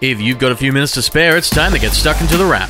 If you've got a few minutes to spare, it's time to get stuck into the wrap.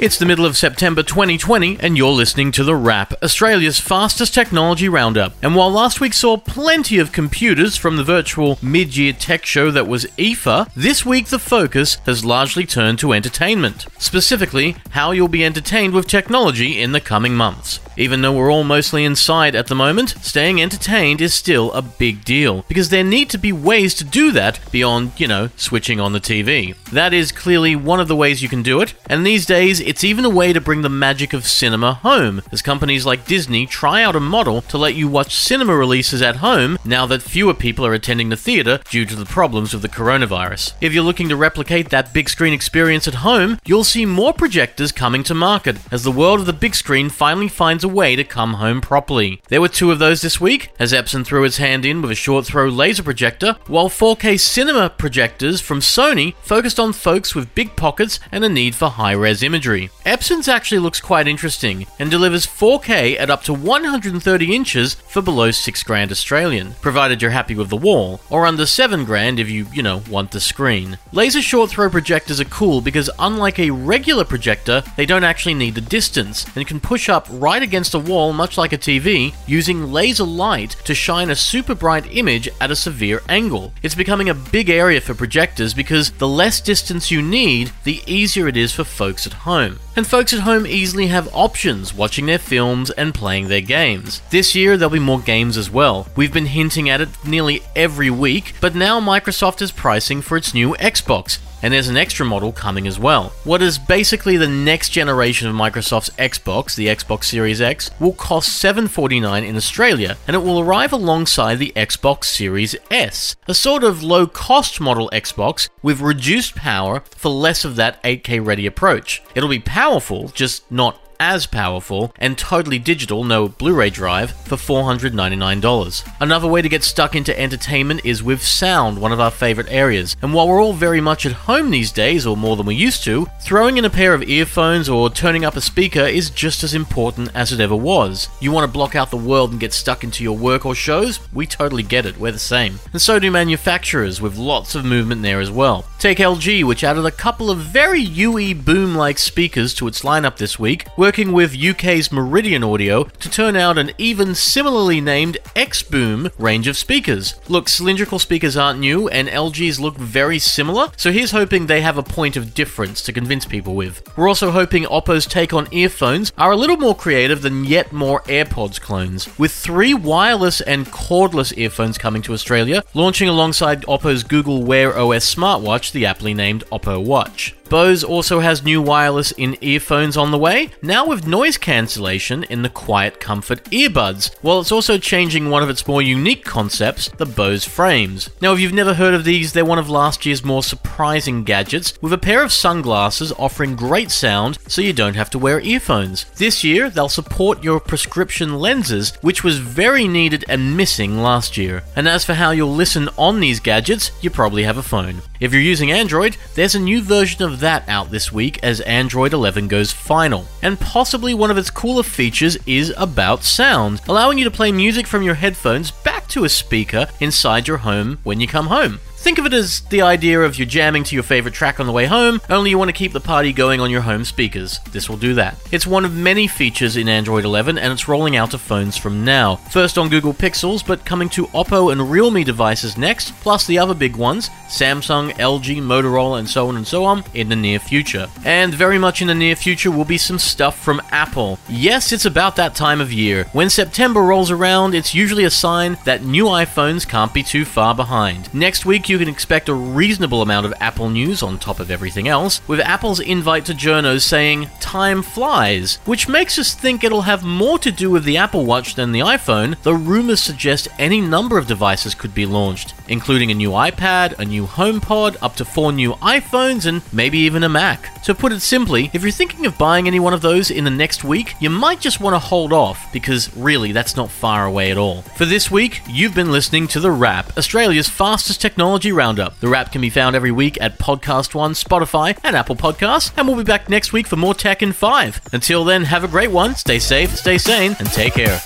It's the middle of September 2020, and you're listening to The Wrap, Australia's fastest technology roundup. And while last week saw plenty of computers from the virtual mid year tech show that was IFA, this week the focus has largely turned to entertainment. Specifically, how you'll be entertained with technology in the coming months. Even though we're all mostly inside at the moment, staying entertained is still a big deal, because there need to be ways to do that beyond, you know, switching on the TV. That is clearly one of the ways you can do it, and these days it's even a way to bring the magic of cinema home, as companies like Disney try out a model to let you watch cinema releases at home now that fewer people are attending the theater due to the problems with the coronavirus. If you're looking to replicate that big screen experience at home, you'll see more projectors coming to market as the world of the big screen finally finds a way to come home properly. There were two of those this week, as Epson threw its hand in with a short throw laser projector, while 4K cinema projectors from Sony focused on folks with big pockets and a need for high res imagery. Epson's actually looks quite interesting and delivers 4K at up to 130 inches for below 6 grand Australian, provided you're happy with the wall, or under 7 grand if you, you know, want the screen. Laser short throw projectors are cool because unlike a regular projector, they don't actually need the distance and can push up right against a wall much like a TV using laser light to shine a super bright image at a severe angle. It's becoming a big area for projectors because the less distance you need, the easier it is for folks at home. And folks at home easily have options watching their films and playing their games. This year there'll be more games as well. We've been hinting at it nearly every week, but now Microsoft is pricing for its new Xbox, and there's an extra model coming as well. What is basically the next generation of Microsoft's Xbox, the Xbox Series X, will cost 749 in Australia, and it will arrive alongside the Xbox Series S, a sort of low cost model Xbox with reduced power for less of that 8K ready approach. It'll be powerful, just not as powerful and totally digital, no Blu ray drive, for $499. Another way to get stuck into entertainment is with sound, one of our favorite areas. And while we're all very much at home these days, or more than we used to, throwing in a pair of earphones or turning up a speaker is just as important as it ever was. You want to block out the world and get stuck into your work or shows? We totally get it, we're the same. And so do manufacturers, with lots of movement there as well. Take LG, which added a couple of very UE boom like speakers to its lineup this week, working with UK's Meridian Audio to turn out an even similarly named X Boom range of speakers. Look, cylindrical speakers aren't new, and LG's look very similar, so here's hoping they have a point of difference to convince people with. We're also hoping Oppo's take on earphones are a little more creative than yet more AirPods clones, with three wireless and cordless earphones coming to Australia, launching alongside Oppo's Google Wear OS smartwatch, the aptly named Oppo Watch. Bose also has new wireless in earphones on the way, now with noise cancellation in the Quiet Comfort earbuds, while it's also changing one of its more unique concepts, the Bose frames. Now, if you've never heard of these, they're one of last year's more surprising gadgets, with a pair of sunglasses offering great sound so you don't have to wear earphones. This year, they'll support your prescription lenses, which was very needed and missing last year. And as for how you'll listen on these gadgets, you probably have a phone. If you're using Android, there's a new version of that out this week as Android 11 goes final. And possibly one of its cooler features is about sound, allowing you to play music from your headphones back to a speaker inside your home when you come home. Think of it as the idea of you jamming to your favorite track on the way home, only you want to keep the party going on your home speakers. This will do that. It's one of many features in Android 11 and it's rolling out to phones from now. First on Google Pixels, but coming to Oppo and Realme devices next, plus the other big ones Samsung, LG, Motorola, and so on and so on in the near future. And very much in the near future will be some stuff from Apple. Yes, it's about that time of year. When September rolls around, it's usually a sign that new iPhones can't be too far behind. Next week, you can expect a reasonable amount of Apple news on top of everything else, with Apple's invite to journos saying, Time flies, which makes us think it'll have more to do with the Apple Watch than the iPhone, though rumors suggest any number of devices could be launched, including a new iPad, a new HomePod, up to four new iPhones, and maybe even a Mac. To put it simply, if you're thinking of buying any one of those in the next week, you might just want to hold off, because really, that's not far away at all. For this week, you've been listening to The Wrap, Australia's fastest technology roundup. The Wrap can be found every week at Podcast One, Spotify, and Apple Podcasts, and we'll be back next week for more tech in 5. Until then, have a great one, stay safe, stay sane, and take care.